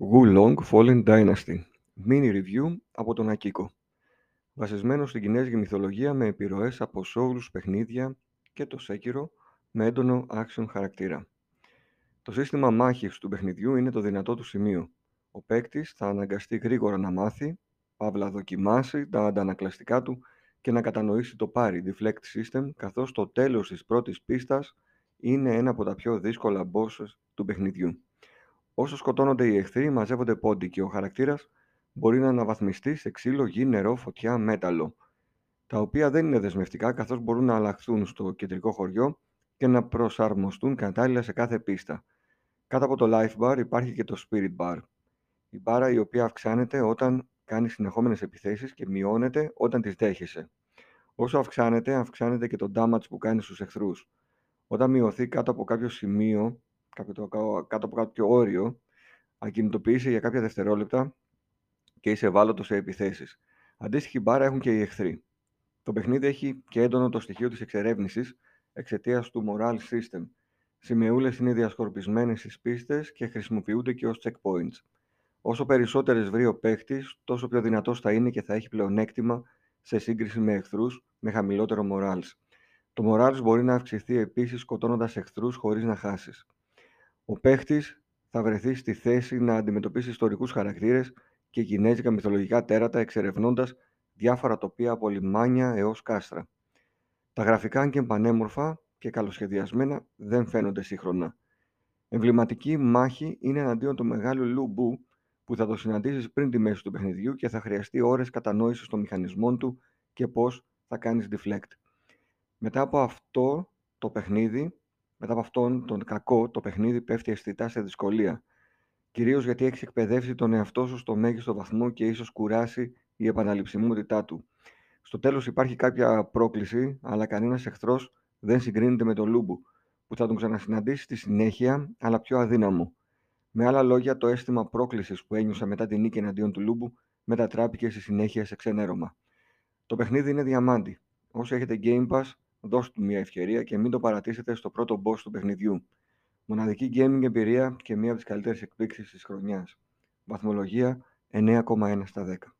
Wulong Fallen Dynasty Mini Review από τον Ακίκο Βασισμένο στην κινέζικη μυθολογία με επιρροές από Souls παιχνίδια και το Sekiro με έντονο action χαρακτήρα. Το σύστημα μάχης του παιχνιδιού είναι το δυνατό του σημείο. Ο παίκτης θα αναγκαστεί γρήγορα να μάθει, παύλα δοκιμάσει τα αντανακλαστικά του και να κατανοήσει το πάρει deflect system, καθώς το τέλος της πρώτης πίστας είναι ένα από τα πιο δύσκολα bosses του παιχνιδιού. Όσο σκοτώνονται οι εχθροί, μαζεύονται πόντι και ο χαρακτήρας μπορεί να αναβαθμιστεί σε ξύλο, γη, νερό, φωτιά, μέταλλο. Τα οποία δεν είναι δεσμευτικά καθώς μπορούν να αλλάχθουν στο κεντρικό χωριό και να προσαρμοστούν κατάλληλα σε κάθε πίστα. Κάτω από το Life Bar υπάρχει και το Spirit Bar. Η μπάρα η οποία αυξάνεται όταν κάνει συνεχόμενες επιθέσεις και μειώνεται όταν τις δέχεσαι. Όσο αυξάνεται, αυξάνεται και το damage που κάνει στους εχθρούς. Όταν μειωθεί κάτω από κάποιο σημείο, κάτω από κάποιο όριο, ακινητοποιήσει για κάποια δευτερόλεπτα και είσαι ευάλωτος σε επιθέσεις. Αντίστοιχη μπάρα έχουν και οι εχθροί. Το παιχνίδι έχει και έντονο το στοιχείο της εξερεύνησης εξαιτίας του moral system. Σημεούλες είναι διασκορπισμένες στις πίστες και χρησιμοποιούνται και ως checkpoints. Όσο περισσότερες βρει ο παίχτης, τόσο πιο δυνατός θα είναι και θα έχει πλεονέκτημα σε σύγκριση με εχθρούς με χαμηλότερο morals. Το morals μπορεί να αυξηθεί επίσης σκοτώνοντας εχθρούς χωρίς να χάσεις. Ο παίχτης θα βρεθεί στη θέση να αντιμετωπίσει ιστορικούς χαρακτήρες και κινέζικα μυθολογικά τέρατα εξερευνώντας διάφορα τοπία από λιμάνια έως κάστρα. Τα γραφικά, αν και πανέμορφα και καλοσχεδιασμένα, δεν φαίνονται σύγχρονα. Εμβληματική μάχη είναι εναντίον του μεγάλου Λουμπού που θα το συναντήσεις πριν τη μέση του παιχνιδιού και θα χρειαστεί ώρες κατανόησης των μηχανισμών του και πώς θα κάνεις deflect. Μετά από αυτό το παιχνίδι μετά από αυτόν τον κακό, το παιχνίδι πέφτει αισθητά σε δυσκολία. Κυρίως γιατί έχεις εκπαιδεύσει τον εαυτό σου στο μέγιστο βαθμό και ίσως κουράσει η επαναληψιμότητά του. Στο τέλος υπάρχει κάποια πρόκληση, αλλά κανένας εχθρός δεν συγκρίνεται με τον Λούμπου, που θα τον ξανασυναντήσει στη συνέχεια, αλλά πιο αδύναμο. Με άλλα λόγια, το αίσθημα πρόκλησης που ένιωσα μετά την νίκη εναντίον του Λούμπου μετατράπηκε στη συνέχεια σε ξενέρωμα. Το παιχνίδι είναι διαμάντι. Όσο έχετε Game Pass, δώστε του μια ευκαιρία και μην το παρατήσετε στο πρώτο boss του παιχνιδιού. Μοναδική gaming εμπειρία και μία από τις καλύτερες εκπλήξεις της χρονιάς. Βαθμολογία 9,1 στα 10.